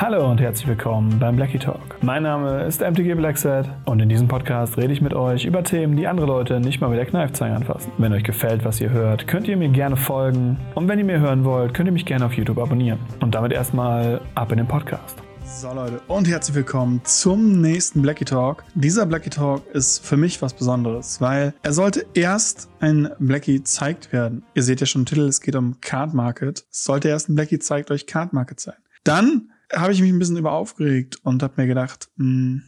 Hallo und herzlich willkommen beim Blackie Talk. Mein Name ist MTG Blackset und in diesem Podcast rede ich mit euch über Themen, die andere Leute nicht mal mit der Kneifzange anfassen. Wenn euch gefällt, was ihr hört, könnt ihr mir gerne folgen und wenn ihr mir hören wollt, könnt ihr mich gerne auf YouTube abonnieren. Und damit erstmal ab in den Podcast. So Leute und herzlich willkommen zum nächsten Blackie Talk. Dieser Blackie Talk ist für mich was Besonderes, weil er sollte erst ein Blackie zeigt werden. Ihr seht ja schon im Titel, es geht um Card Market. Es sollte erst ein Blackie zeigt euch Card Market sein. Dann habe ich mich ein bisschen über aufgeregt und habe mir gedacht, mh, hm,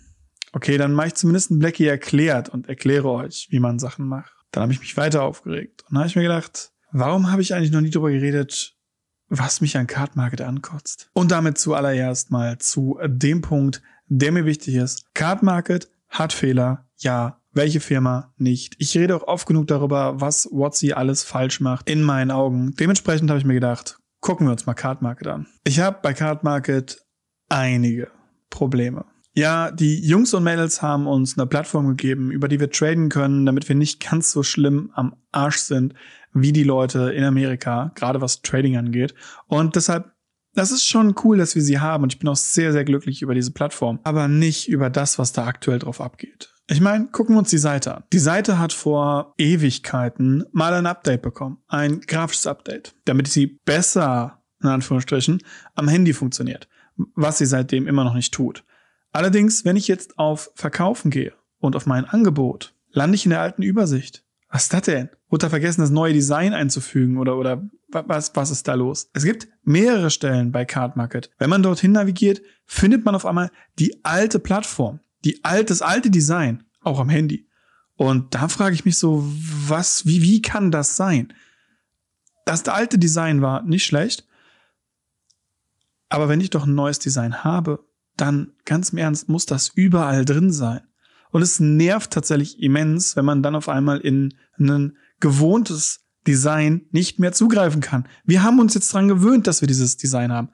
okay, dann mache ich zumindest ein Blackie erklärt und erkläre euch, wie man Sachen macht. Dann habe ich mich weiter aufgeregt und habe ich mir gedacht, warum habe ich eigentlich noch nie darüber geredet, was mich an Card Market ankotzt? Und damit zuallererst mal zu dem Punkt, der mir wichtig ist. Card Market hat Fehler, ja. Welche Firma nicht? Ich rede auch oft genug darüber, was Watsi alles falsch macht, in meinen Augen. Dementsprechend habe ich mir gedacht, Gucken wir uns mal Card Market an. Ich habe bei Card Market einige Probleme. Ja, die Jungs und Mädels haben uns eine Plattform gegeben, über die wir traden können, damit wir nicht ganz so schlimm am Arsch sind wie die Leute in Amerika, gerade was Trading angeht. Und deshalb, das ist schon cool, dass wir sie haben und ich bin auch sehr, sehr glücklich über diese Plattform, aber nicht über das, was da aktuell drauf abgeht. Ich meine, gucken wir uns die Seite an. Die Seite hat vor Ewigkeiten mal ein Update bekommen. Ein grafisches Update, damit sie besser, in Anführungsstrichen, am Handy funktioniert. Was sie seitdem immer noch nicht tut. Allerdings, wenn ich jetzt auf Verkaufen gehe und auf mein Angebot, lande ich in der alten Übersicht. Was ist das denn? Wurde da vergessen, das neue Design einzufügen oder, oder was, was ist da los? Es gibt mehrere Stellen bei Card Market. Wenn man dorthin navigiert, findet man auf einmal die alte Plattform die alt, das alte Design, auch am Handy. Und da frage ich mich so, was, wie, wie kann das sein? Das alte Design war nicht schlecht, aber wenn ich doch ein neues Design habe, dann ganz im Ernst muss das überall drin sein. Und es nervt tatsächlich immens, wenn man dann auf einmal in ein gewohntes Design nicht mehr zugreifen kann. Wir haben uns jetzt dran gewöhnt, dass wir dieses Design haben.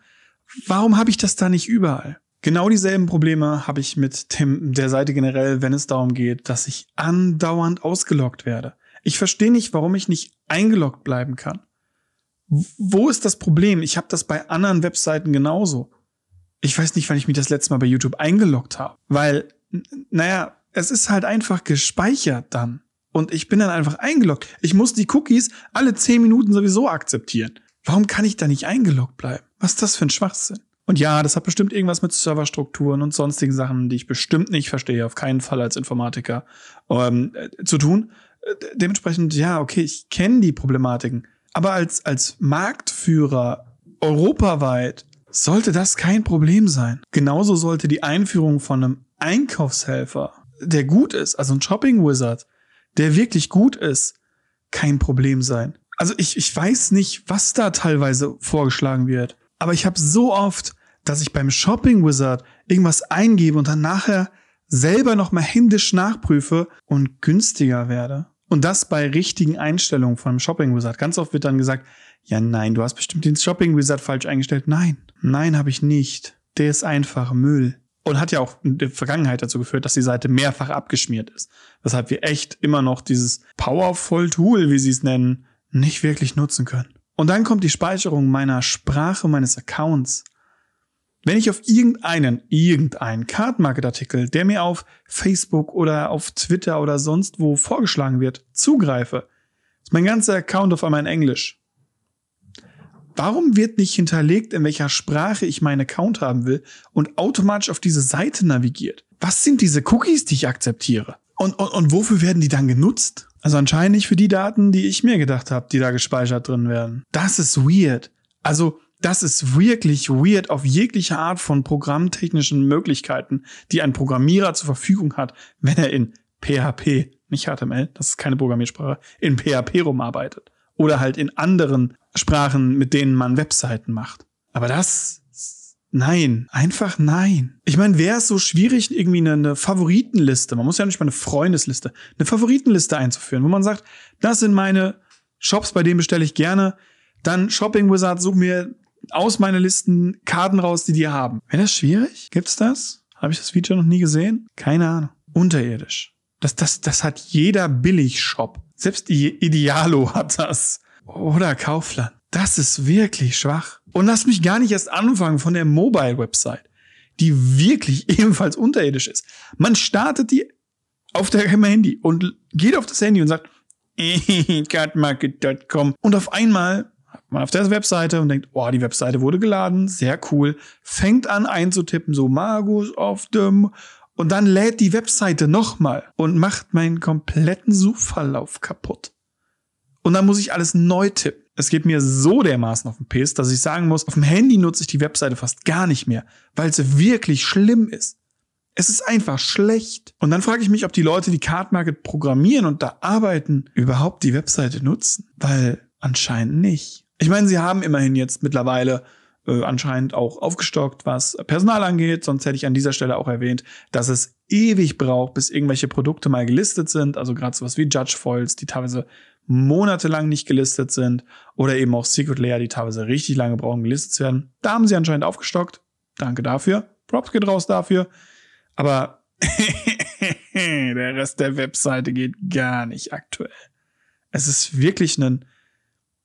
Warum habe ich das da nicht überall? Genau dieselben Probleme habe ich mit dem, der Seite generell, wenn es darum geht, dass ich andauernd ausgeloggt werde. Ich verstehe nicht, warum ich nicht eingeloggt bleiben kann. Wo ist das Problem? Ich habe das bei anderen Webseiten genauso. Ich weiß nicht, wann ich mich das letzte Mal bei YouTube eingeloggt habe. Weil, naja, es ist halt einfach gespeichert dann. Und ich bin dann einfach eingeloggt. Ich muss die Cookies alle 10 Minuten sowieso akzeptieren. Warum kann ich da nicht eingeloggt bleiben? Was ist das für ein Schwachsinn? Und ja, das hat bestimmt irgendwas mit Serverstrukturen und sonstigen Sachen, die ich bestimmt nicht verstehe, auf keinen Fall als Informatiker, ähm, äh, zu tun. Äh, dementsprechend, ja, okay, ich kenne die Problematiken. Aber als, als Marktführer europaweit sollte das kein Problem sein. Genauso sollte die Einführung von einem Einkaufshelfer, der gut ist, also ein Shopping Wizard, der wirklich gut ist, kein Problem sein. Also ich, ich weiß nicht, was da teilweise vorgeschlagen wird. Aber ich habe so oft dass ich beim Shopping Wizard irgendwas eingebe und dann nachher selber nochmal händisch nachprüfe und günstiger werde. Und das bei richtigen Einstellungen von einem Shopping Wizard. Ganz oft wird dann gesagt, ja nein, du hast bestimmt den Shopping Wizard falsch eingestellt. Nein, nein, habe ich nicht. Der ist einfach Müll. Und hat ja auch in der Vergangenheit dazu geführt, dass die Seite mehrfach abgeschmiert ist. Weshalb wir echt immer noch dieses Powerful Tool, wie sie es nennen, nicht wirklich nutzen können. Und dann kommt die Speicherung meiner Sprache meines Accounts. Wenn ich auf irgendeinen, irgendeinen Card Market Artikel, der mir auf Facebook oder auf Twitter oder sonst wo vorgeschlagen wird, zugreife, ist mein ganzer Account auf einmal in Englisch. Warum wird nicht hinterlegt, in welcher Sprache ich meinen Account haben will und automatisch auf diese Seite navigiert? Was sind diese Cookies, die ich akzeptiere? Und, und, und wofür werden die dann genutzt? Also anscheinend nicht für die Daten, die ich mir gedacht habe, die da gespeichert drin werden. Das ist weird. Also das ist wirklich weird auf jegliche Art von programmtechnischen Möglichkeiten, die ein Programmierer zur Verfügung hat, wenn er in PHP, nicht HTML, das ist keine Programmiersprache, in PHP rumarbeitet. Oder halt in anderen Sprachen, mit denen man Webseiten macht. Aber das, nein, einfach nein. Ich meine, wäre es so schwierig, irgendwie eine, eine Favoritenliste, man muss ja nicht mal eine Freundesliste, eine Favoritenliste einzuführen, wo man sagt, das sind meine Shops, bei denen bestelle ich gerne. Dann Shopping Wizard, such mir aus meinen Listen Karten raus, die die haben. Wäre das schwierig? Gibt's das? Habe ich das Feature noch nie gesehen? Keine Ahnung. Unterirdisch. Das, das, das hat jeder Billigshop. Selbst Idealo hat das. Oder Kaufland. Das ist wirklich schwach. Und lass mich gar nicht erst anfangen von der Mobile-Website. die wirklich ebenfalls unterirdisch ist. Man startet die auf der Handy und geht auf das Handy und sagt, cardmarket.com und auf einmal hat man auf der Webseite und denkt, oh, die Webseite wurde geladen, sehr cool, fängt an einzutippen, so Magus auf dem und dann lädt die Webseite nochmal und macht meinen kompletten Suchverlauf kaputt. Und dann muss ich alles neu tippen. Es geht mir so dermaßen auf den Piss, dass ich sagen muss, auf dem Handy nutze ich die Webseite fast gar nicht mehr, weil es wirklich schlimm ist. Es ist einfach schlecht. Und dann frage ich mich, ob die Leute, die Card Market programmieren und da arbeiten, überhaupt die Webseite nutzen. Weil anscheinend nicht. Ich meine, sie haben immerhin jetzt mittlerweile äh, anscheinend auch aufgestockt, was Personal angeht. Sonst hätte ich an dieser Stelle auch erwähnt, dass es ewig braucht, bis irgendwelche Produkte mal gelistet sind. Also gerade sowas wie Judge Foils, die teilweise monatelang nicht gelistet sind oder eben auch Secret Layer, die teilweise richtig lange brauchen, gelistet zu werden. Da haben sie anscheinend aufgestockt. Danke dafür. Props geht raus dafür. Aber der Rest der Webseite geht gar nicht aktuell. Es ist wirklich ein,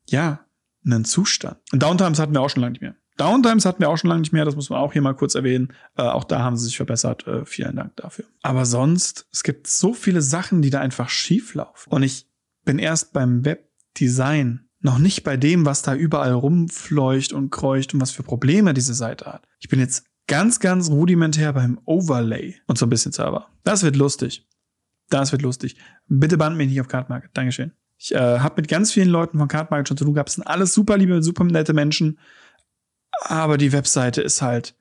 ja, ein Zustand. Und Downtimes hatten wir auch schon lange nicht mehr. Downtimes hatten wir auch schon lange nicht mehr, das muss man auch hier mal kurz erwähnen. Äh, auch da haben sie sich verbessert. Äh, vielen Dank dafür. Aber sonst, es gibt so viele Sachen, die da einfach schief laufen. Und ich bin erst beim Webdesign, noch nicht bei dem, was da überall rumfleucht und kreucht und was für Probleme diese Seite hat. Ich bin jetzt ganz, ganz rudimentär beim Overlay und so ein bisschen Server. Das wird lustig. Das wird lustig. Bitte band mich nicht auf Card Market. Dankeschön. Ich äh, habe mit ganz vielen Leuten von Card Market schon zu tun gehabt. Es sind alles super liebe, super nette Menschen. Aber die Webseite ist halt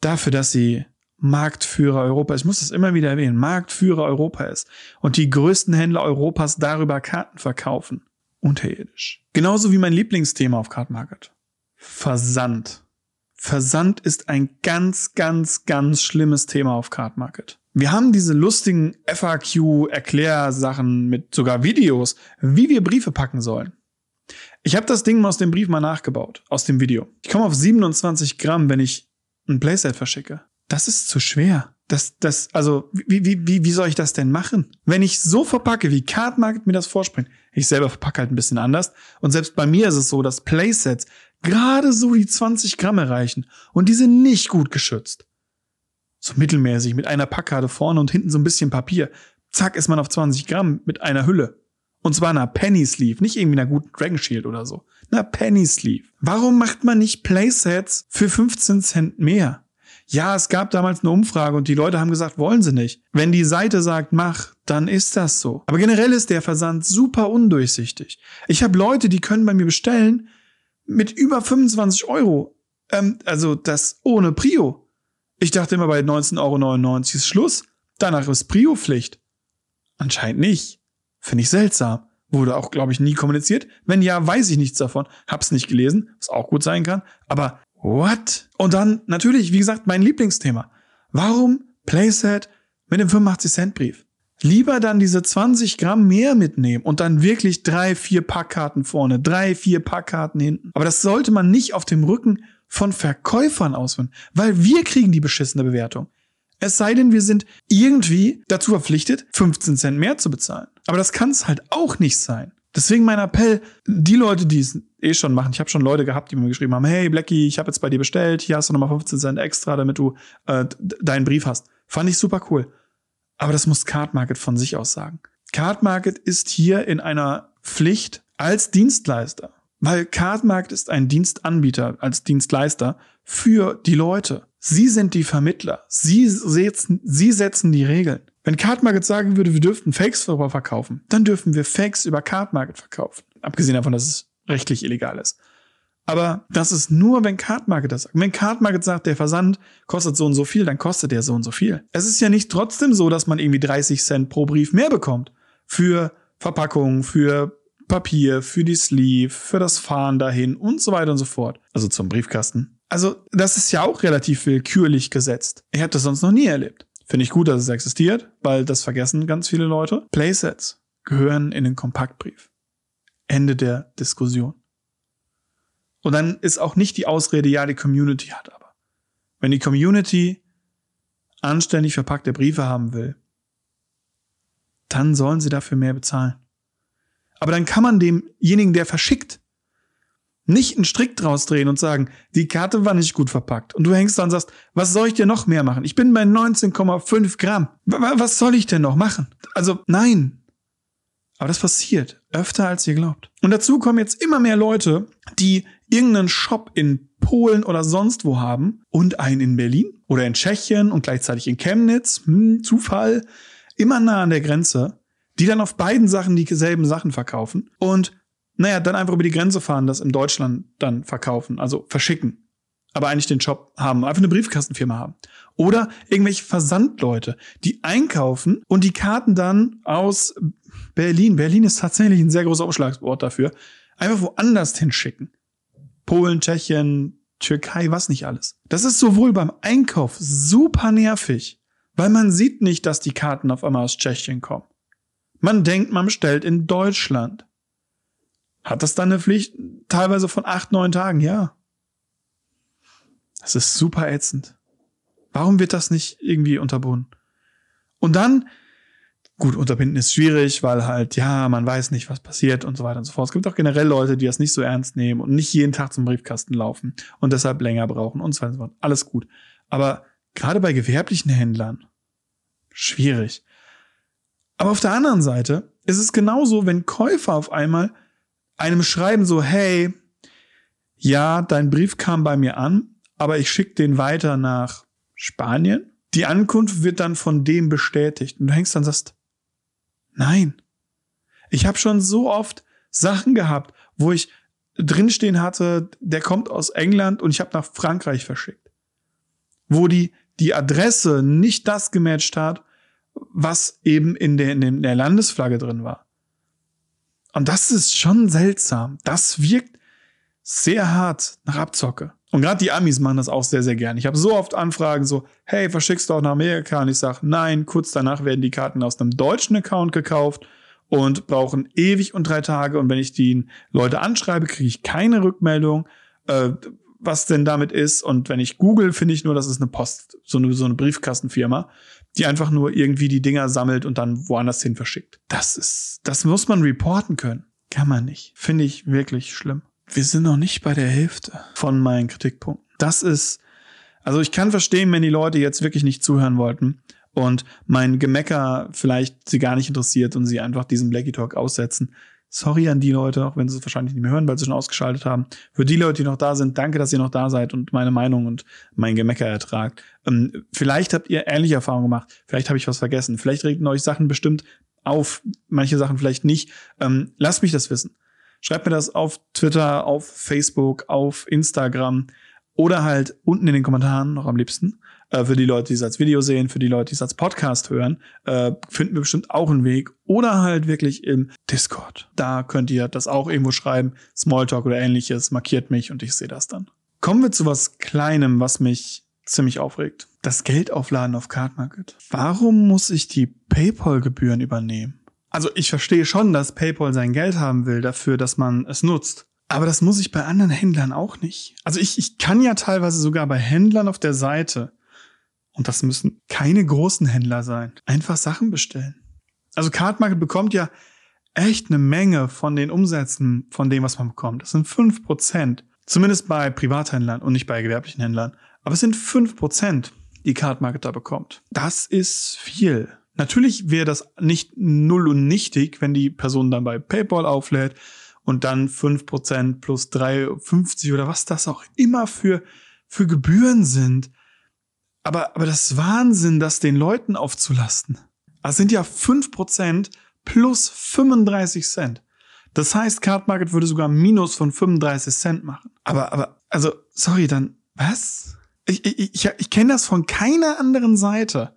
dafür, dass sie Marktführer Europa, ich muss das immer wieder erwähnen, Marktführer Europa ist und die größten Händler Europas darüber Karten verkaufen. Unterirdisch. Genauso wie mein Lieblingsthema auf Card Market. Versand. Versand ist ein ganz, ganz, ganz schlimmes Thema auf Card Market. Wir haben diese lustigen FAQ-Erklärsachen mit sogar Videos, wie wir Briefe packen sollen. Ich habe das Ding aus dem Brief mal nachgebaut, aus dem Video. Ich komme auf 27 Gramm, wenn ich ein Playset verschicke das ist zu schwer. Das, das, also, wie, wie, wie, wie soll ich das denn machen? Wenn ich so verpacke, wie Card Market mir das vorspringt, ich selber verpacke halt ein bisschen anders. Und selbst bei mir ist es so, dass Playsets gerade so die 20 Gramm erreichen. Und die sind nicht gut geschützt. So mittelmäßig, mit einer Packkarte vorne und hinten so ein bisschen Papier. Zack, ist man auf 20 Gramm mit einer Hülle. Und zwar einer Penny Sleeve, nicht irgendwie einer guten Dragon Shield oder so. Einer Penny Sleeve. Warum macht man nicht Playsets für 15 Cent mehr? Ja, es gab damals eine Umfrage und die Leute haben gesagt, wollen sie nicht. Wenn die Seite sagt, mach, dann ist das so. Aber generell ist der Versand super undurchsichtig. Ich habe Leute, die können bei mir bestellen mit über 25 Euro. Ähm, also das ohne Prio. Ich dachte immer bei 19,99 Euro ist Schluss. Danach ist Prio-Pflicht. Anscheinend nicht. Finde ich seltsam. Wurde auch, glaube ich, nie kommuniziert. Wenn ja, weiß ich nichts davon. Hab's nicht gelesen, was auch gut sein kann. Aber What? Und dann natürlich, wie gesagt, mein Lieblingsthema. Warum Playset mit dem 85-Cent-Brief? Lieber dann diese 20 Gramm mehr mitnehmen und dann wirklich drei, vier Packkarten vorne, drei, vier Packkarten hinten. Aber das sollte man nicht auf dem Rücken von Verkäufern ausführen, weil wir kriegen die beschissene Bewertung. Es sei denn, wir sind irgendwie dazu verpflichtet, 15 Cent mehr zu bezahlen. Aber das kann es halt auch nicht sein. Deswegen mein Appell, die Leute, die es eh schon machen, ich habe schon Leute gehabt, die mir geschrieben haben, hey Blackie, ich habe jetzt bei dir bestellt, hier hast du nochmal 15 Cent extra, damit du äh, deinen Brief hast. Fand ich super cool. Aber das muss Card Market von sich aus sagen. Card Market ist hier in einer Pflicht als Dienstleister. Weil Card Market ist ein Dienstanbieter als Dienstleister für die Leute. Sie sind die Vermittler. Sie setzen, sie setzen die Regeln. Wenn Card Market sagen würde, wir dürften Fakes darüber verkaufen, dann dürfen wir Fakes über Card Market verkaufen. Abgesehen davon, dass es rechtlich illegal ist. Aber das ist nur, wenn Card Market das sagt. Wenn Card Market sagt, der Versand kostet so und so viel, dann kostet der so und so viel. Es ist ja nicht trotzdem so, dass man irgendwie 30 Cent pro Brief mehr bekommt. Für Verpackung, für Papier, für die Sleeve, für das Fahren dahin und so weiter und so fort. Also zum Briefkasten. Also, das ist ja auch relativ willkürlich gesetzt. Ich habe das sonst noch nie erlebt. Finde ich gut, dass es existiert, weil das vergessen ganz viele Leute. Playsets gehören in den Kompaktbrief. Ende der Diskussion. Und dann ist auch nicht die Ausrede, ja, die Community hat aber. Wenn die Community anständig verpackte Briefe haben will, dann sollen sie dafür mehr bezahlen. Aber dann kann man demjenigen, der verschickt, Nicht einen Strick draus drehen und sagen, die Karte war nicht gut verpackt. Und du hängst da und sagst, was soll ich dir noch mehr machen? Ich bin bei 19,5 Gramm. Was soll ich denn noch machen? Also nein. Aber das passiert öfter als ihr glaubt. Und dazu kommen jetzt immer mehr Leute, die irgendeinen Shop in Polen oder sonst wo haben und einen in Berlin oder in Tschechien und gleichzeitig in Chemnitz. Hm, Zufall. Immer nah an der Grenze. Die dann auf beiden Sachen dieselben Sachen verkaufen. Und naja, dann einfach über die Grenze fahren, das in Deutschland dann verkaufen, also verschicken. Aber eigentlich den Job haben, einfach eine Briefkastenfirma haben. Oder irgendwelche Versandleute, die einkaufen und die Karten dann aus Berlin, Berlin ist tatsächlich ein sehr großer Ausschlagsort dafür, einfach woanders hinschicken. Polen, Tschechien, Türkei, was nicht alles. Das ist sowohl beim Einkauf super nervig, weil man sieht nicht, dass die Karten auf einmal aus Tschechien kommen. Man denkt, man bestellt in Deutschland. Hat das dann eine Pflicht teilweise von acht, neun Tagen? Ja. Das ist super ätzend. Warum wird das nicht irgendwie unterbunden? Und dann, gut, unterbinden ist schwierig, weil halt, ja, man weiß nicht, was passiert und so weiter und so fort. Es gibt auch generell Leute, die das nicht so ernst nehmen und nicht jeden Tag zum Briefkasten laufen und deshalb länger brauchen und so weiter und so fort. Alles gut. Aber gerade bei gewerblichen Händlern, schwierig. Aber auf der anderen Seite ist es genauso, wenn Käufer auf einmal einem schreiben so, hey, ja, dein Brief kam bei mir an, aber ich schicke den weiter nach Spanien. Die Ankunft wird dann von dem bestätigt. Und du hängst dann und sagst, nein. Ich habe schon so oft Sachen gehabt, wo ich drinstehen hatte, der kommt aus England und ich habe nach Frankreich verschickt. Wo die, die Adresse nicht das gematcht hat, was eben in der, in der Landesflagge drin war. Und das ist schon seltsam. Das wirkt sehr hart nach Abzocke. Und gerade die Amis machen das auch sehr, sehr gern. Ich habe so oft Anfragen so, hey, verschickst du auch nach Amerika? Und ich sage, nein, kurz danach werden die Karten aus einem deutschen Account gekauft und brauchen ewig und drei Tage. Und wenn ich die Leute anschreibe, kriege ich keine Rückmeldung, äh, was denn damit ist. Und wenn ich google, finde ich nur, das ist eine Post, so eine, so eine Briefkastenfirma die einfach nur irgendwie die Dinger sammelt und dann woanders hin verschickt. Das ist, das muss man reporten können. Kann man nicht. Finde ich wirklich schlimm. Wir sind noch nicht bei der Hälfte von meinen Kritikpunkten. Das ist, also ich kann verstehen, wenn die Leute jetzt wirklich nicht zuhören wollten und mein Gemecker vielleicht sie gar nicht interessiert und sie einfach diesen Blackie Talk aussetzen. Sorry an die Leute, auch wenn sie es wahrscheinlich nicht mehr hören, weil sie schon ausgeschaltet haben. Für die Leute, die noch da sind, danke, dass ihr noch da seid und meine Meinung und mein Gemecker ertragt. Ähm, vielleicht habt ihr ähnliche Erfahrungen gemacht. Vielleicht habe ich was vergessen. Vielleicht regen euch Sachen bestimmt auf, manche Sachen vielleicht nicht. Ähm, lasst mich das wissen. Schreibt mir das auf Twitter, auf Facebook, auf Instagram oder halt unten in den Kommentaren noch am liebsten. Äh, für die Leute, die es als Video sehen, für die Leute, die es als Podcast hören, äh, finden wir bestimmt auch einen Weg. Oder halt wirklich im Discord. Da könnt ihr das auch irgendwo schreiben. Smalltalk oder ähnliches. Markiert mich und ich sehe das dann. Kommen wir zu was Kleinem, was mich ziemlich aufregt. Das Geldaufladen auf Cardmarket. Warum muss ich die PayPal-Gebühren übernehmen? Also ich verstehe schon, dass PayPal sein Geld haben will dafür, dass man es nutzt. Aber das muss ich bei anderen Händlern auch nicht. Also ich, ich kann ja teilweise sogar bei Händlern auf der Seite und das müssen keine großen Händler sein. Einfach Sachen bestellen. Also Cardmarket bekommt ja echt eine Menge von den Umsätzen von dem, was man bekommt. Das sind fünf Prozent. Zumindest bei Privathändlern und nicht bei gewerblichen Händlern. Aber es sind fünf Prozent, die Cardmarket da bekommt. Das ist viel. Natürlich wäre das nicht null und nichtig, wenn die Person dann bei PayPal auflädt und dann fünf Prozent plus 3,50 oder was das auch immer für, für Gebühren sind aber, aber das Wahnsinn, das den Leuten aufzulasten. Das sind ja fünf Prozent plus 35 Cent. Das heißt, Card Market würde sogar Minus von 35 Cent machen. Aber, aber, also, sorry, dann, was? Ich, ich, ich, ich kenne das von keiner anderen Seite,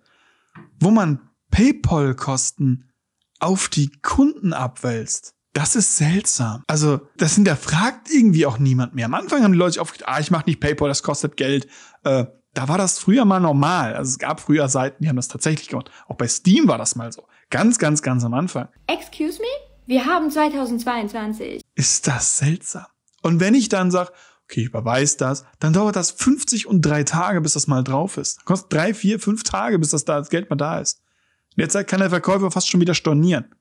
wo man PayPal-Kosten auf die Kunden abwälzt. Das ist seltsam. Also, das sind, da fragt irgendwie auch niemand mehr. Am Anfang haben die Leute sich aufgeregt, ah, ich mache nicht PayPal, das kostet Geld. Äh, da war das früher mal normal. Also es gab früher Seiten, die haben das tatsächlich gemacht. Auch bei Steam war das mal so. Ganz, ganz, ganz am Anfang. Excuse me? Wir haben 2022. Ist das seltsam. Und wenn ich dann sage, okay, ich überweise das, dann dauert das 50 und drei Tage, bis das mal drauf ist. kostet drei, vier, fünf Tage, bis das, da, das Geld mal da ist. In der Zeit kann der Verkäufer fast schon wieder stornieren.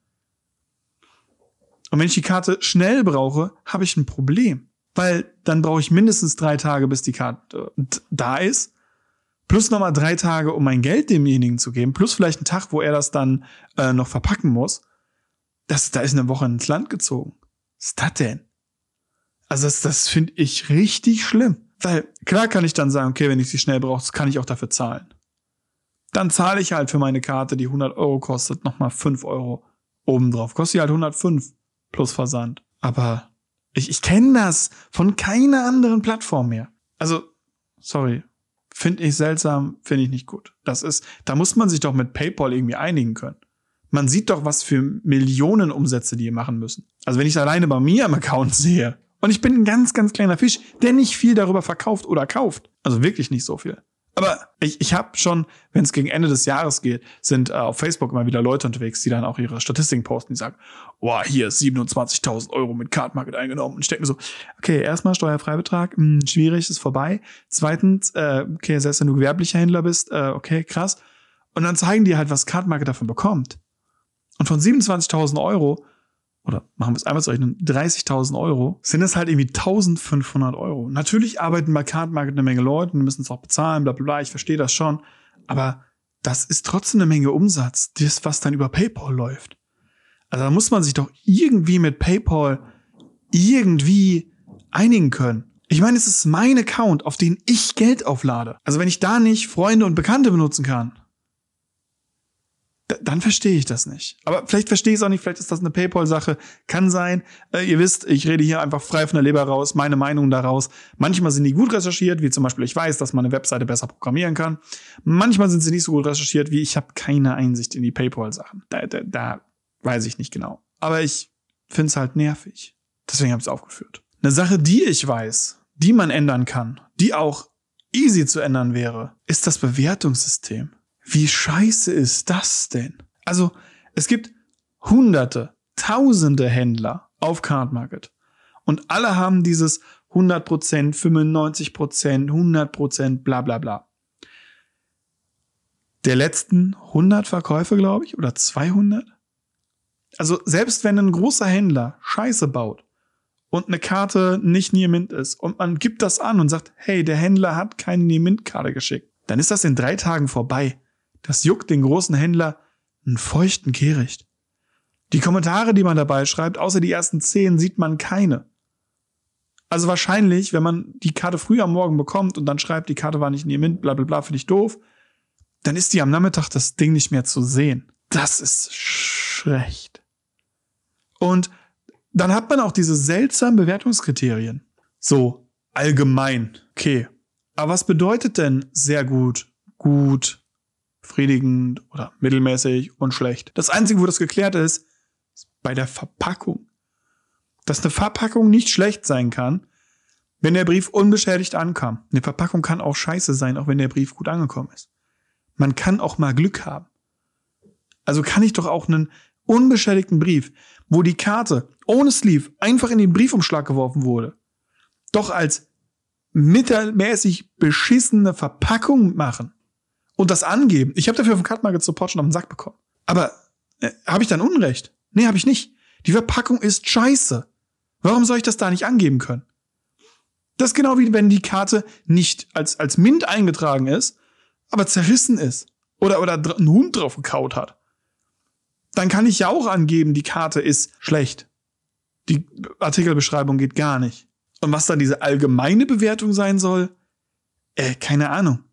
Und wenn ich die Karte schnell brauche, habe ich ein Problem. Weil dann brauche ich mindestens drei Tage, bis die Karte da ist. Plus nochmal drei Tage, um mein Geld demjenigen zu geben. Plus vielleicht einen Tag, wo er das dann äh, noch verpacken muss. Das, da ist eine Woche ins Land gezogen. Was ist das denn? Also das, das finde ich richtig schlimm. Weil klar kann ich dann sagen, okay, wenn ich sie schnell brauche, kann ich auch dafür zahlen. Dann zahle ich halt für meine Karte, die 100 Euro kostet, nochmal 5 Euro obendrauf. Kostet halt 105 plus Versand. Aber ich, ich kenne das von keiner anderen Plattform mehr. Also, sorry. Finde ich seltsam, finde ich nicht gut. Das ist, da muss man sich doch mit PayPal irgendwie einigen können. Man sieht doch, was für Millionen Umsätze die machen müssen. Also wenn ich alleine bei mir im Account sehe, und ich bin ein ganz, ganz kleiner Fisch, der nicht viel darüber verkauft oder kauft. Also wirklich nicht so viel. Aber ich, ich habe schon, wenn es gegen Ende des Jahres geht, sind äh, auf Facebook immer wieder Leute unterwegs, die dann auch ihre Statistiken posten, die sagen, boah, hier 27.000 Euro mit Card Market eingenommen. Und ich denke mir so, okay, erstmal Steuerfreibetrag, mh, hm, schwierig, ist vorbei. Zweitens, äh, okay, selbst wenn du gewerblicher Händler bist, äh, okay, krass. Und dann zeigen die halt, was Card Market davon bekommt. Und von 27.000 Euro oder machen wir es einmal zu rechnen, 30.000 Euro, sind es halt irgendwie 1.500 Euro. Natürlich arbeiten bei Card Market eine Menge Leute, die müssen es auch bezahlen, bla bla bla, ich verstehe das schon, aber das ist trotzdem eine Menge Umsatz, das, was dann über PayPal läuft. Also da muss man sich doch irgendwie mit PayPal irgendwie einigen können. Ich meine, es ist mein Account, auf den ich Geld auflade. Also wenn ich da nicht Freunde und Bekannte benutzen kann, dann verstehe ich das nicht. Aber vielleicht verstehe ich es auch nicht, vielleicht ist das eine PayPal-Sache. Kann sein. Äh, ihr wisst, ich rede hier einfach frei von der Leber raus, meine Meinung daraus. Manchmal sind die gut recherchiert, wie zum Beispiel ich weiß, dass man eine Webseite besser programmieren kann. Manchmal sind sie nicht so gut recherchiert, wie ich habe keine Einsicht in die PayPal-Sachen. Da, da, da weiß ich nicht genau. Aber ich finde es halt nervig. Deswegen habe ich es aufgeführt. Eine Sache, die ich weiß, die man ändern kann, die auch easy zu ändern wäre, ist das Bewertungssystem. Wie scheiße ist das denn? Also, es gibt hunderte, tausende Händler auf Card Market. Und alle haben dieses 100%, 95%, 100%, bla bla bla. Der letzten 100 Verkäufe, glaube ich, oder 200? Also selbst wenn ein großer Händler Scheiße baut und eine Karte nicht Near Mint ist und man gibt das an und sagt, hey, der Händler hat keine Near Mint Karte geschickt, dann ist das in drei Tagen vorbei. Das juckt den großen Händler einen feuchten Kehricht. Die Kommentare, die man dabei schreibt, außer die ersten zehn, sieht man keine. Also wahrscheinlich, wenn man die Karte früh am Morgen bekommt und dann schreibt, die Karte war nicht in ihr Mint, bla bla bla, finde ich doof, dann ist die am Nachmittag das Ding nicht mehr zu sehen. Das ist schlecht. Und dann hat man auch diese seltsamen Bewertungskriterien. So, allgemein. Okay. Aber was bedeutet denn sehr gut, gut, befriedigend oder mittelmäßig und schlecht. Das Einzige, wo das geklärt ist, ist bei der Verpackung. Dass eine Verpackung nicht schlecht sein kann, wenn der Brief unbeschädigt ankam. Eine Verpackung kann auch scheiße sein, auch wenn der Brief gut angekommen ist. Man kann auch mal Glück haben. Also kann ich doch auch einen unbeschädigten Brief, wo die Karte ohne Sleeve einfach in den Briefumschlag geworfen wurde, doch als mittelmäßig beschissene Verpackung machen und das angeben. Ich habe dafür vom Cut Market Support schon auf den Sack bekommen. Aber äh, habe ich dann Unrecht? Nee, habe ich nicht. Die Verpackung ist scheiße. Warum soll ich das da nicht angeben können? Das ist genau wie wenn die Karte nicht als, als Mint eingetragen ist, aber zerrissen ist. Oder, oder ein Hund drauf gekaut hat. Dann kann ich ja auch angeben, die Karte ist schlecht. Die Artikelbeschreibung geht gar nicht. Und was dann diese allgemeine Bewertung sein soll, äh, keine Ahnung.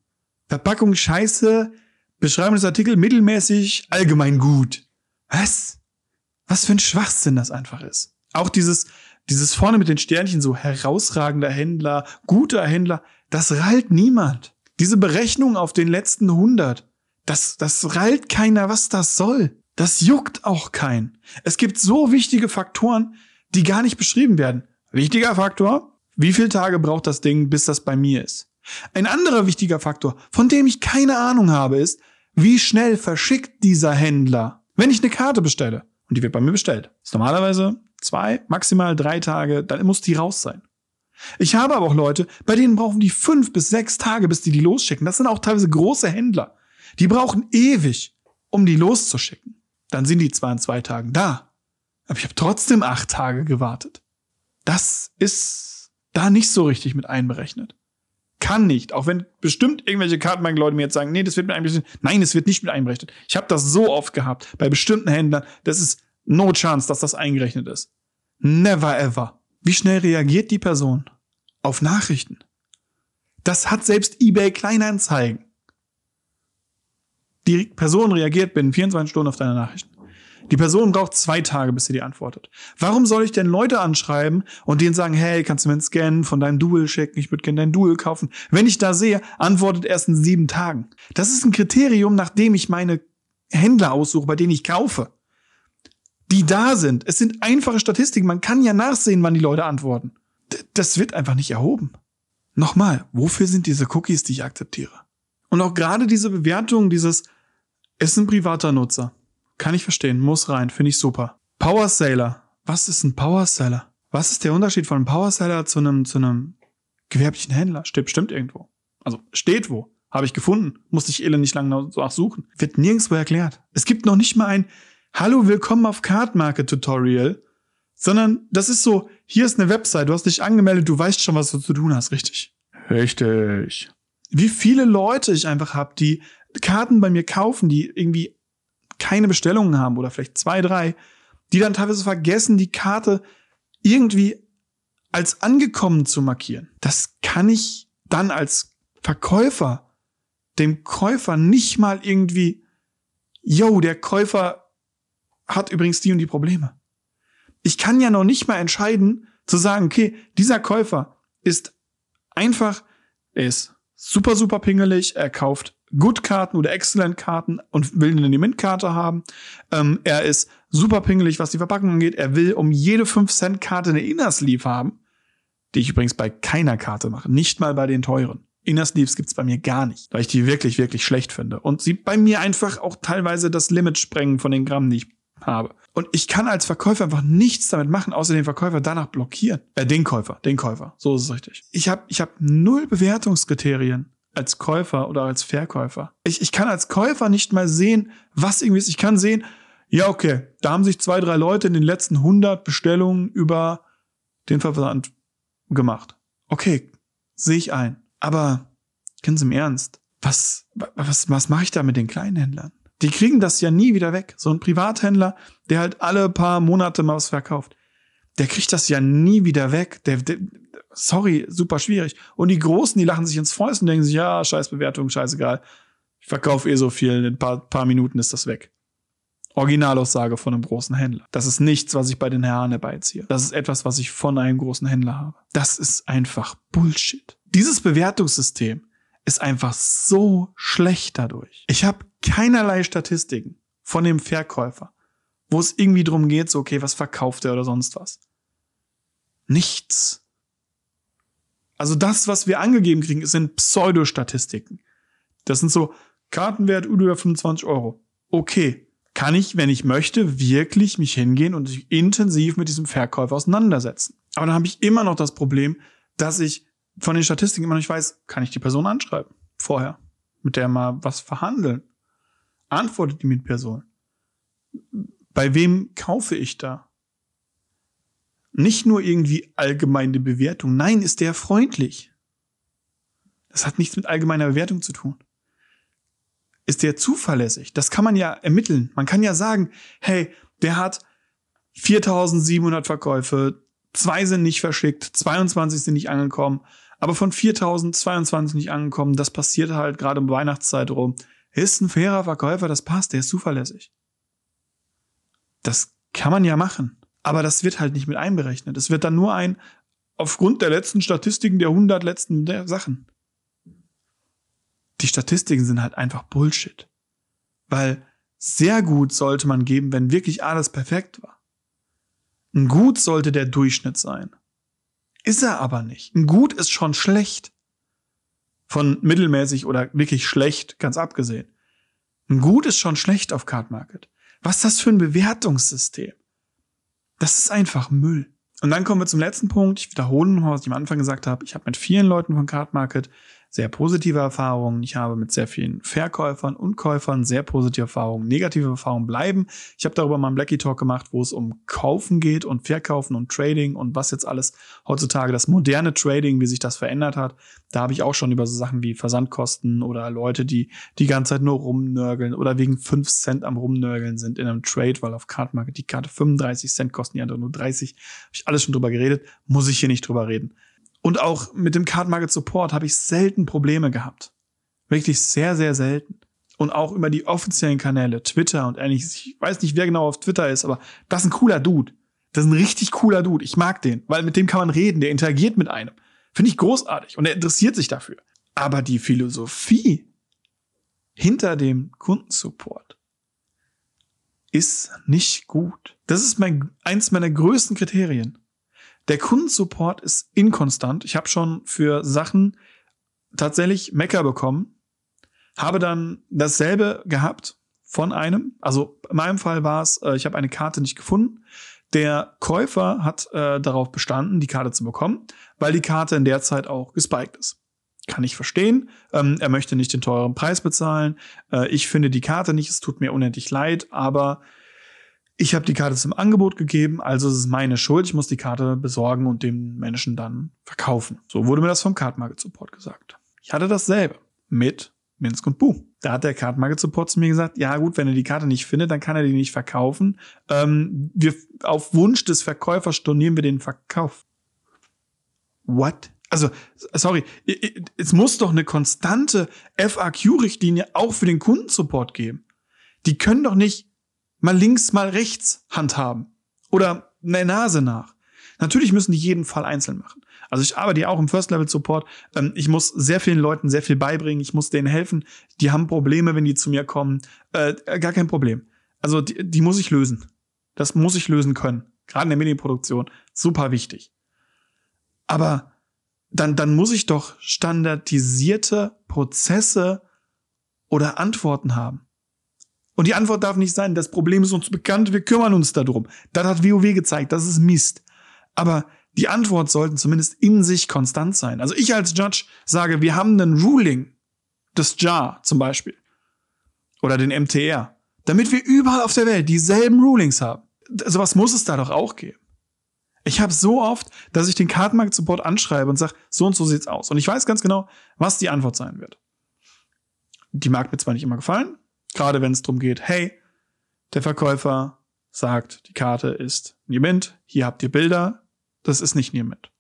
Verpackung scheiße, Beschreibung des Artikels mittelmäßig, allgemein gut. Was? Was für ein Schwachsinn das einfach ist. Auch dieses, dieses vorne mit den Sternchen so herausragender Händler, guter Händler, das rallt niemand. Diese Berechnung auf den letzten 100, das, das rallt keiner, was das soll. Das juckt auch keinen. Es gibt so wichtige Faktoren, die gar nicht beschrieben werden. Wichtiger Faktor, wie viele Tage braucht das Ding, bis das bei mir ist? Ein anderer wichtiger Faktor, von dem ich keine Ahnung habe, ist, wie schnell verschickt dieser Händler, wenn ich eine Karte bestelle und die wird bei mir bestellt. Ist normalerweise zwei, maximal drei Tage, dann muss die raus sein. Ich habe aber auch Leute, bei denen brauchen die fünf bis sechs Tage, bis die die losschicken. Das sind auch teilweise große Händler. Die brauchen ewig, um die loszuschicken. Dann sind die zwar in zwei Tagen da, aber ich habe trotzdem acht Tage gewartet. Das ist da nicht so richtig mit einberechnet. Kann nicht, auch wenn bestimmt irgendwelche Kartenbank-Leute mir jetzt sagen, nee, das wird mit einberechnet. Nein, es wird nicht mit einberechnet. Ich habe das so oft gehabt bei bestimmten Händlern, das ist no chance, dass das eingerechnet ist. Never ever. Wie schnell reagiert die Person auf Nachrichten? Das hat selbst eBay Kleinanzeigen. Die Person reagiert binnen 24 Stunden auf deine Nachrichten. Die Person braucht zwei Tage, bis sie dir antwortet. Warum soll ich denn Leute anschreiben und denen sagen, hey, kannst du mir einen Scan von deinem Dual schicken? Ich würde gerne dein Dual kaufen. Wenn ich da sehe, antwortet erst in sieben Tagen. Das ist ein Kriterium, nach dem ich meine Händler aussuche, bei denen ich kaufe. Die da sind. Es sind einfache Statistiken. Man kann ja nachsehen, wann die Leute antworten. D das wird einfach nicht erhoben. Nochmal, wofür sind diese Cookies, die ich akzeptiere? Und auch gerade diese Bewertung, dieses, es ist ein privater Nutzer. Kann ich verstehen, muss rein, finde ich super. Power Sailor. Was ist ein Power Sailor? Was ist der Unterschied von einem Power Sailor zu einem, zu einem gewerblichen Händler? Steht bestimmt irgendwo. Also steht wo. Habe ich gefunden. Musste ich Ele nicht lange nachsuchen. Wird nirgendwo erklärt. Es gibt noch nicht mal ein Hallo, willkommen auf Card Market Tutorial, sondern das ist so, hier ist eine Website, du hast dich angemeldet, du weißt schon, was du zu tun hast, richtig? Richtig. Wie viele Leute ich einfach habe, die Karten bei mir kaufen, die irgendwie keine Bestellungen haben oder vielleicht zwei, drei, die dann teilweise vergessen, die Karte irgendwie als angekommen zu markieren. Das kann ich dann als Verkäufer dem Käufer nicht mal irgendwie, yo, der Käufer hat übrigens die und die Probleme. Ich kann ja noch nicht mal entscheiden, zu sagen, okay, dieser Käufer ist einfach, er ist super, super pingelig, er kauft Good-Karten oder Excellent-Karten und will eine Mint-Karte haben. Ähm, er ist super pingelig, was die Verpackung angeht. Er will um jede 5-Cent-Karte eine Inner Sleeve haben, die ich übrigens bei keiner Karte mache, nicht mal bei den teuren. Inner Sleeves gibt's bei mir gar nicht, weil ich die wirklich, wirklich schlecht finde. Und sie bei mir einfach auch teilweise das Limit sprengen von den Gramm, die ich habe. Und ich kann als Verkäufer einfach nichts damit machen, außer den Verkäufer danach blockieren. Äh, den Käufer, den Käufer. So ist es richtig. Ich habe ich hab null Bewertungskriterien als Käufer oder als Verkäufer. Ich, ich kann als Käufer nicht mal sehen, was irgendwie ist. Ich kann sehen, ja, okay, da haben sich zwei, drei Leute in den letzten 100 Bestellungen über den Versand gemacht. Okay, sehe ich ein. Aber ganz im Ernst, was, was, was mache ich da mit den kleinen Händlern? Die kriegen das ja nie wieder weg. So ein Privathändler, der halt alle paar Monate mal was verkauft, der kriegt das ja nie wieder weg. Der, der, sorry, super schwierig. Und die Großen, die lachen sich ins Fäust und denken sich, ja, scheiß Bewertung, scheißegal. Ich verkaufe eh so viel, in ein paar, paar Minuten ist das weg. Originalaussage von einem großen Händler. Das ist nichts, was ich bei den Herren herbeiziehe. Das ist etwas, was ich von einem großen Händler habe. Das ist einfach Bullshit. Dieses Bewertungssystem ist einfach so schlecht dadurch. Ich habe keinerlei Statistiken von dem Verkäufer, wo es irgendwie drum geht, so, okay, was verkauft er oder sonst was. Nichts. Also das, was wir angegeben kriegen, sind Pseudostatistiken. Das sind so Kartenwert über 25 Euro. Okay, kann ich, wenn ich möchte, wirklich mich hingehen und intensiv mit diesem Verkäufer auseinandersetzen. Aber dann habe ich immer noch das Problem, dass ich von den Statistiken immer noch nicht weiß, kann ich die Person anschreiben vorher, mit der mal was verhandeln. Antwortet die mit Person. Bei wem kaufe ich da? nicht nur irgendwie allgemeine Bewertung. Nein, ist der freundlich. Das hat nichts mit allgemeiner Bewertung zu tun. Ist der zuverlässig? Das kann man ja ermitteln. Man kann ja sagen, hey, der hat 4700 Verkäufe, zwei sind nicht verschickt, 22 sind nicht angekommen, aber von 4022 nicht angekommen, das passiert halt gerade um Weihnachtszeit rum. Ist ein fairer Verkäufer, das passt, der ist zuverlässig. Das kann man ja machen. Aber das wird halt nicht mit einberechnet. Es wird dann nur ein aufgrund der letzten Statistiken der 100 letzten Sachen. Die Statistiken sind halt einfach Bullshit. Weil sehr gut sollte man geben, wenn wirklich alles perfekt war. Ein Gut sollte der Durchschnitt sein. Ist er aber nicht. Ein Gut ist schon schlecht. Von mittelmäßig oder wirklich schlecht, ganz abgesehen. Ein Gut ist schon schlecht auf Card Market. Was ist das für ein Bewertungssystem? Das ist einfach Müll. Und dann kommen wir zum letzten Punkt. Ich wiederhole nochmal, was ich am Anfang gesagt habe. Ich habe mit vielen Leuten von Card Market sehr positive Erfahrungen. Ich habe mit sehr vielen Verkäufern und Käufern sehr positive Erfahrungen. Negative Erfahrungen bleiben. Ich habe darüber mal einen Blackie Talk gemacht, wo es um Kaufen geht und Verkaufen und Trading und was jetzt alles heutzutage das moderne Trading, wie sich das verändert hat. Da habe ich auch schon über so Sachen wie Versandkosten oder Leute, die die ganze Zeit nur rumnörgeln oder wegen 5 Cent am rumnörgeln sind in einem Trade, weil auf Card Market die Karte 35 Cent kosten, die andere nur 30. Habe ich alles schon drüber geredet, muss ich hier nicht drüber reden. Und auch mit dem Card Market Support habe ich selten Probleme gehabt. Wirklich sehr, sehr selten. Und auch über die offiziellen Kanäle, Twitter und ähnliches. Ich weiß nicht, wer genau auf Twitter ist, aber das ist ein cooler Dude. Das ist ein richtig cooler Dude. Ich mag den, weil mit dem kann man reden. Der interagiert mit einem. Finde ich großartig. Und er interessiert sich dafür. Aber die Philosophie hinter dem Kundensupport ist nicht gut. Das ist mein, eins meiner größten Kriterien. Der Kundensupport ist inkonstant. Ich habe schon für Sachen tatsächlich Mecker bekommen, habe dann dasselbe gehabt von einem. Also in meinem Fall war es, äh, ich habe eine Karte nicht gefunden. Der Käufer hat äh, darauf bestanden, die Karte zu bekommen, weil die Karte in der Zeit auch gespiked ist. Kann ich verstehen. Ähm, er möchte nicht den teuren Preis bezahlen. Äh, ich finde die Karte nicht. Es tut mir unendlich leid, aber ich habe die Karte zum Angebot gegeben, also es ist meine Schuld. Ich muss die Karte besorgen und dem Menschen dann verkaufen. So wurde mir das vom Card Market Support gesagt. Ich hatte dasselbe mit Minsk und Bu. Da hat der Card Market Support zu mir gesagt, ja gut, wenn er die Karte nicht findet, dann kann er die nicht verkaufen. Ähm, wir, auf Wunsch des Verkäufers stornieren wir den Verkauf. What? Also, sorry, es muss doch eine konstante FAQ-Richtlinie auch für den Kundensupport geben. Die können doch nicht mal links, mal rechts handhaben. Oder eine Nase nach. Natürlich müssen die jeden Fall einzeln machen. Also ich arbeite ja auch im First-Level-Support. Ähm, ich muss sehr vielen Leuten sehr viel beibringen. Ich muss denen helfen. Die haben Probleme, wenn die zu mir kommen. Äh, gar kein Problem. Also die, die muss ich lösen. Das muss ich lösen können. Gerade in der Medienproduktion. Super wichtig. Aber dann, dann muss ich doch standardisierte Prozesse oder Antworten haben. Und die Antwort darf nicht sein, das Problem ist uns bekannt, wir kümmern uns darum. Das hat WoW gezeigt, das ist Mist. Aber die Antwort sollten zumindest in sich konstant sein. Also ich als Judge sage, wir haben einen Ruling des JAR zum Beispiel oder den MTR, damit wir überall auf der Welt dieselben Rulings haben. Sowas muss es da doch auch geben. Ich habe so oft, dass ich den Kartenmarkt Support anschreibe und sage, so und so sieht's aus. Und ich weiß ganz genau, was die Antwort sein wird. Die mag mir zwar nicht immer gefallen, Gerade wenn es darum geht, hey, der Verkäufer sagt, die Karte ist Niemint, hier habt ihr Bilder, das ist nicht Niemint.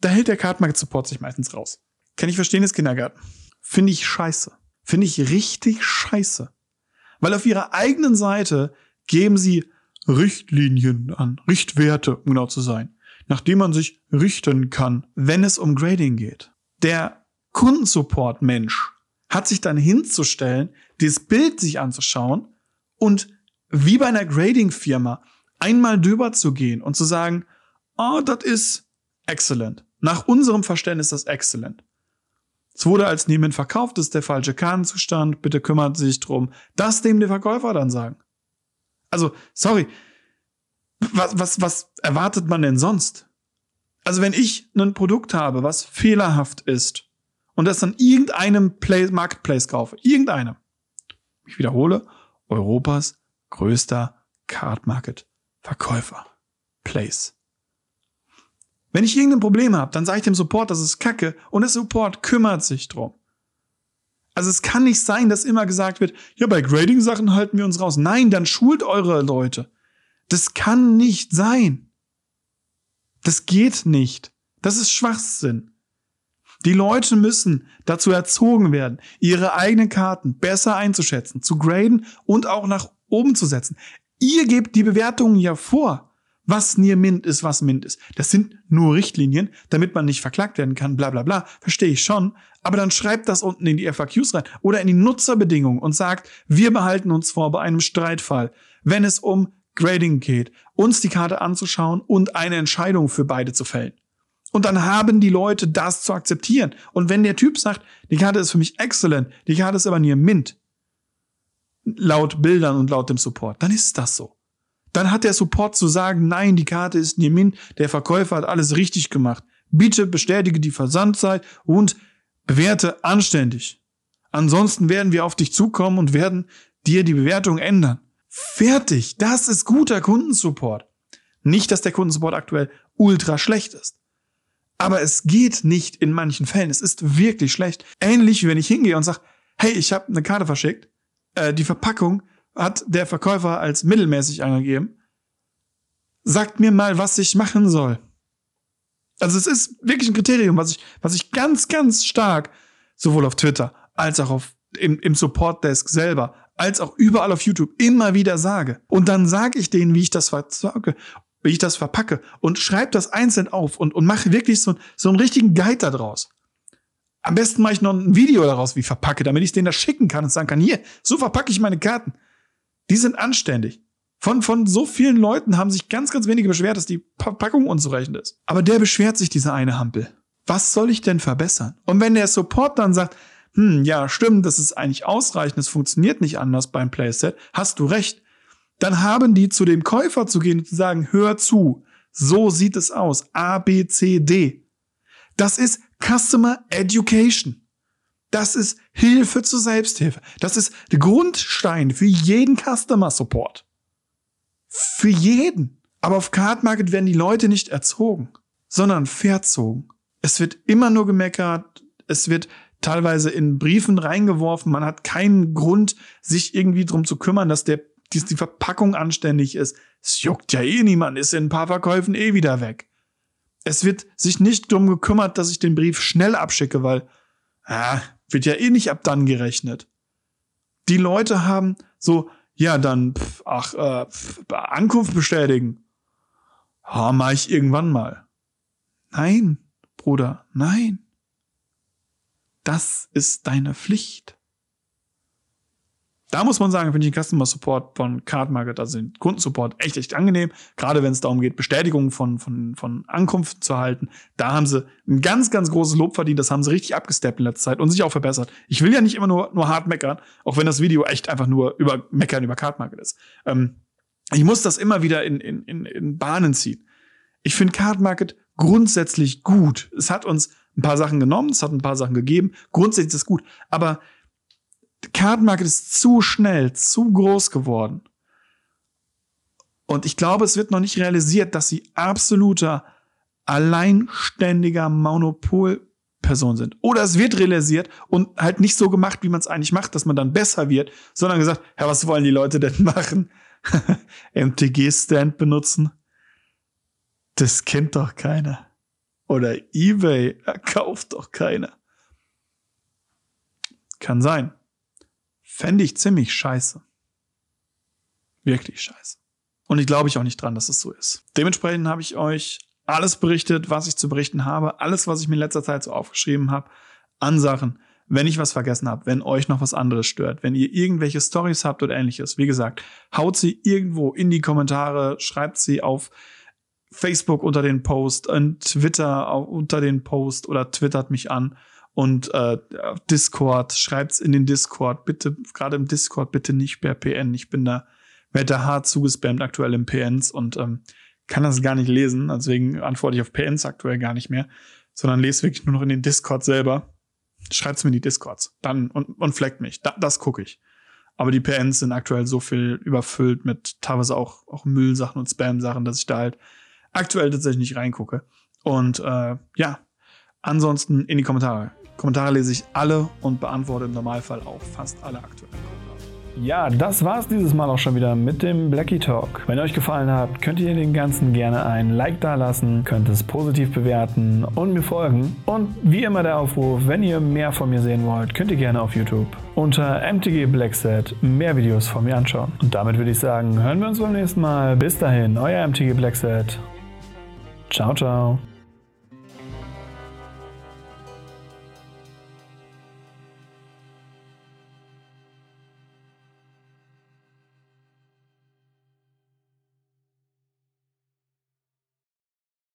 Da hält der Cardmarket Support sich meistens raus. Kann ich verstehen, ist Kindergarten. Finde ich scheiße. Finde ich richtig scheiße. Weil auf ihrer eigenen Seite geben sie Richtlinien an, Richtwerte, um genau zu sein, nach denen man sich richten kann, wenn es um Grading geht. Der Kundensupport-Mensch hat sich dann hinzustellen, dieses Bild sich anzuschauen und wie bei einer Grading-Firma einmal drüber zu gehen und zu sagen, oh, das ist excellent. Nach unserem Verständnis ist das excellent. Es wurde als Nehmen verkauft, das ist der falsche Kartenzustand, bitte kümmert sich drum. Das dem der Verkäufer dann sagen. Also, sorry, was, was, was erwartet man denn sonst? Also, wenn ich ein Produkt habe, was fehlerhaft ist, und das dann irgendeinem Play Marketplace kaufe. Irgendeinem. Ich wiederhole, Europas größter Card Market Verkäufer. Place. Wenn ich irgendein Problem habe, dann sage ich dem Support, das ist Kacke und der Support kümmert sich drum. Also es kann nicht sein, dass immer gesagt wird, ja, bei Grading-Sachen halten wir uns raus. Nein, dann schult eure Leute. Das kann nicht sein. Das geht nicht. Das ist Schwachsinn. Die Leute müssen dazu erzogen werden, ihre eigenen Karten besser einzuschätzen, zu graden und auch nach oben zu setzen. Ihr gebt die Bewertungen ja vor, was Near Mint ist, was Mint ist. Das sind nur Richtlinien, damit man nicht verklagt werden kann, bla bla bla. Verstehe ich schon. Aber dann schreibt das unten in die FAQs rein oder in die Nutzerbedingungen und sagt, wir behalten uns vor bei einem Streitfall, wenn es um Grading geht, uns die Karte anzuschauen und eine Entscheidung für beide zu fällen. Und dann haben die Leute das zu akzeptieren. Und wenn der Typ sagt, die Karte ist für mich excellent, die Karte ist aber nie Mint, laut Bildern und laut dem Support, dann ist das so. Dann hat der Support zu sagen, nein, die Karte ist nie Mint, der Verkäufer hat alles richtig gemacht. Bitte bestätige die Versandzeit und Bewerte anständig. Ansonsten werden wir auf dich zukommen und werden dir die Bewertung ändern. Fertig. Das ist guter Kundensupport. Nicht, dass der Kundensupport aktuell ultra schlecht ist. Aber es geht nicht in manchen Fällen. Es ist wirklich schlecht. Ähnlich wie wenn ich hingehe und sage, hey, ich habe eine Karte verschickt. Äh, die Verpackung hat der Verkäufer als mittelmäßig angegeben. Sagt mir mal, was ich machen soll. Also es ist wirklich ein Kriterium, was ich, was ich ganz, ganz stark sowohl auf Twitter als auch auf, im, im Support Desk selber, als auch überall auf YouTube immer wieder sage. Und dann sage ich denen, wie ich das verzeuge, wie ich das verpacke und schreibe das einzeln auf und, und mache wirklich so, so einen richtigen Guide daraus. Am besten mache ich noch ein Video daraus, wie ich verpacke, damit ich denen das schicken kann und sagen kann, hier, so verpacke ich meine Karten. Die sind anständig. Von, von so vielen Leuten haben sich ganz, ganz wenige beschwert, dass die Verpackung unzureichend ist. Aber der beschwert sich, dieser eine Hampel. Was soll ich denn verbessern? Und wenn der Support dann sagt, hm, ja, stimmt, das ist eigentlich ausreichend, es funktioniert nicht anders beim Playset, hast du recht. Dann haben die zu dem Käufer zu gehen und zu sagen, hör zu, so sieht es aus, A, B, C, D. Das ist Customer Education. Das ist Hilfe zur Selbsthilfe. Das ist der Grundstein für jeden Customer Support. Für jeden. Aber auf Card Market werden die Leute nicht erzogen, sondern verzogen. Es wird immer nur gemeckert. Es wird teilweise in Briefen reingeworfen. Man hat keinen Grund, sich irgendwie drum zu kümmern, dass der, dass die Verpackung anständig ist. Es juckt ja eh niemand, ist in ein paar Verkäufen eh wieder weg. Es wird sich nicht drum gekümmert, dass ich den Brief schnell abschicke, weil, ah, wird ja eh nicht ab dann gerechnet. Die Leute haben so, ja, dann, pf, ach, äh, pf, Ankunft bestätigen. Ha, mach ich irgendwann mal. Nein, Bruder, nein. Das ist deine Pflicht. Da muss man sagen, finde ich den Customer Support von Card Market, also den Kundensupport, echt, echt angenehm. Gerade wenn es darum geht, Bestätigungen von, von, von Ankunft zu erhalten. Da haben sie ein ganz, ganz großes Lob verdient. Das haben sie richtig abgesteppt in letzter Zeit und sich auch verbessert. Ich will ja nicht immer nur, nur hart meckern, auch wenn das Video echt einfach nur über Meckern über Card Market ist. Ähm, ich muss das immer wieder in, in, in, in Bahnen ziehen. Ich finde Card Market grundsätzlich gut. Es hat uns ein paar Sachen genommen, es hat ein paar Sachen gegeben. Grundsätzlich ist es gut. Aber Card Market ist zu schnell, zu groß geworden. Und ich glaube, es wird noch nicht realisiert, dass sie absoluter, alleinständiger Monopolperson sind. Oder es wird realisiert und halt nicht so gemacht, wie man es eigentlich macht, dass man dann besser wird, sondern gesagt, ja, was wollen die Leute denn machen? MTG-Stand benutzen? Das kennt doch keiner. Oder eBay kauft doch keiner. Kann sein. Fände ich ziemlich scheiße. Wirklich scheiße. Und ich glaube ich auch nicht dran, dass es so ist. Dementsprechend habe ich euch alles berichtet, was ich zu berichten habe, alles, was ich mir in letzter Zeit so aufgeschrieben habe, an Sachen. Wenn ich was vergessen habe, wenn euch noch was anderes stört, wenn ihr irgendwelche Stories habt oder ähnliches, wie gesagt, haut sie irgendwo in die Kommentare, schreibt sie auf Facebook unter den Post, und Twitter unter den Post oder twittert mich an und äh, Discord, schreibt's in den Discord, bitte, gerade im Discord, bitte nicht per PN. Ich bin da, werde da hart zugespammt aktuell im PNs und ähm, kann das gar nicht lesen, deswegen antworte ich auf PNs aktuell gar nicht mehr, sondern lese wirklich nur noch in den Discord selber. Schreibt's mir in die Discords, dann und, und fleckt mich. Da, das gucke ich. Aber die PNs sind aktuell so viel überfüllt mit teilweise auch, auch Müllsachen und Spam-Sachen, dass ich da halt aktuell tatsächlich nicht reingucke. Und äh, ja, ansonsten in die Kommentare. Kommentare lese ich alle und beantworte im Normalfall auch fast alle aktuellen Kommentare. Ja, das war's dieses Mal auch schon wieder mit dem Blackie Talk. Wenn euch gefallen hat, könnt ihr den Ganzen gerne ein Like dalassen, könnt es positiv bewerten und mir folgen. Und wie immer der Aufruf, wenn ihr mehr von mir sehen wollt, könnt ihr gerne auf YouTube unter MTG Blackset mehr Videos von mir anschauen. Und damit würde ich sagen, hören wir uns beim nächsten Mal. Bis dahin, euer MTG Blackset. Ciao, ciao.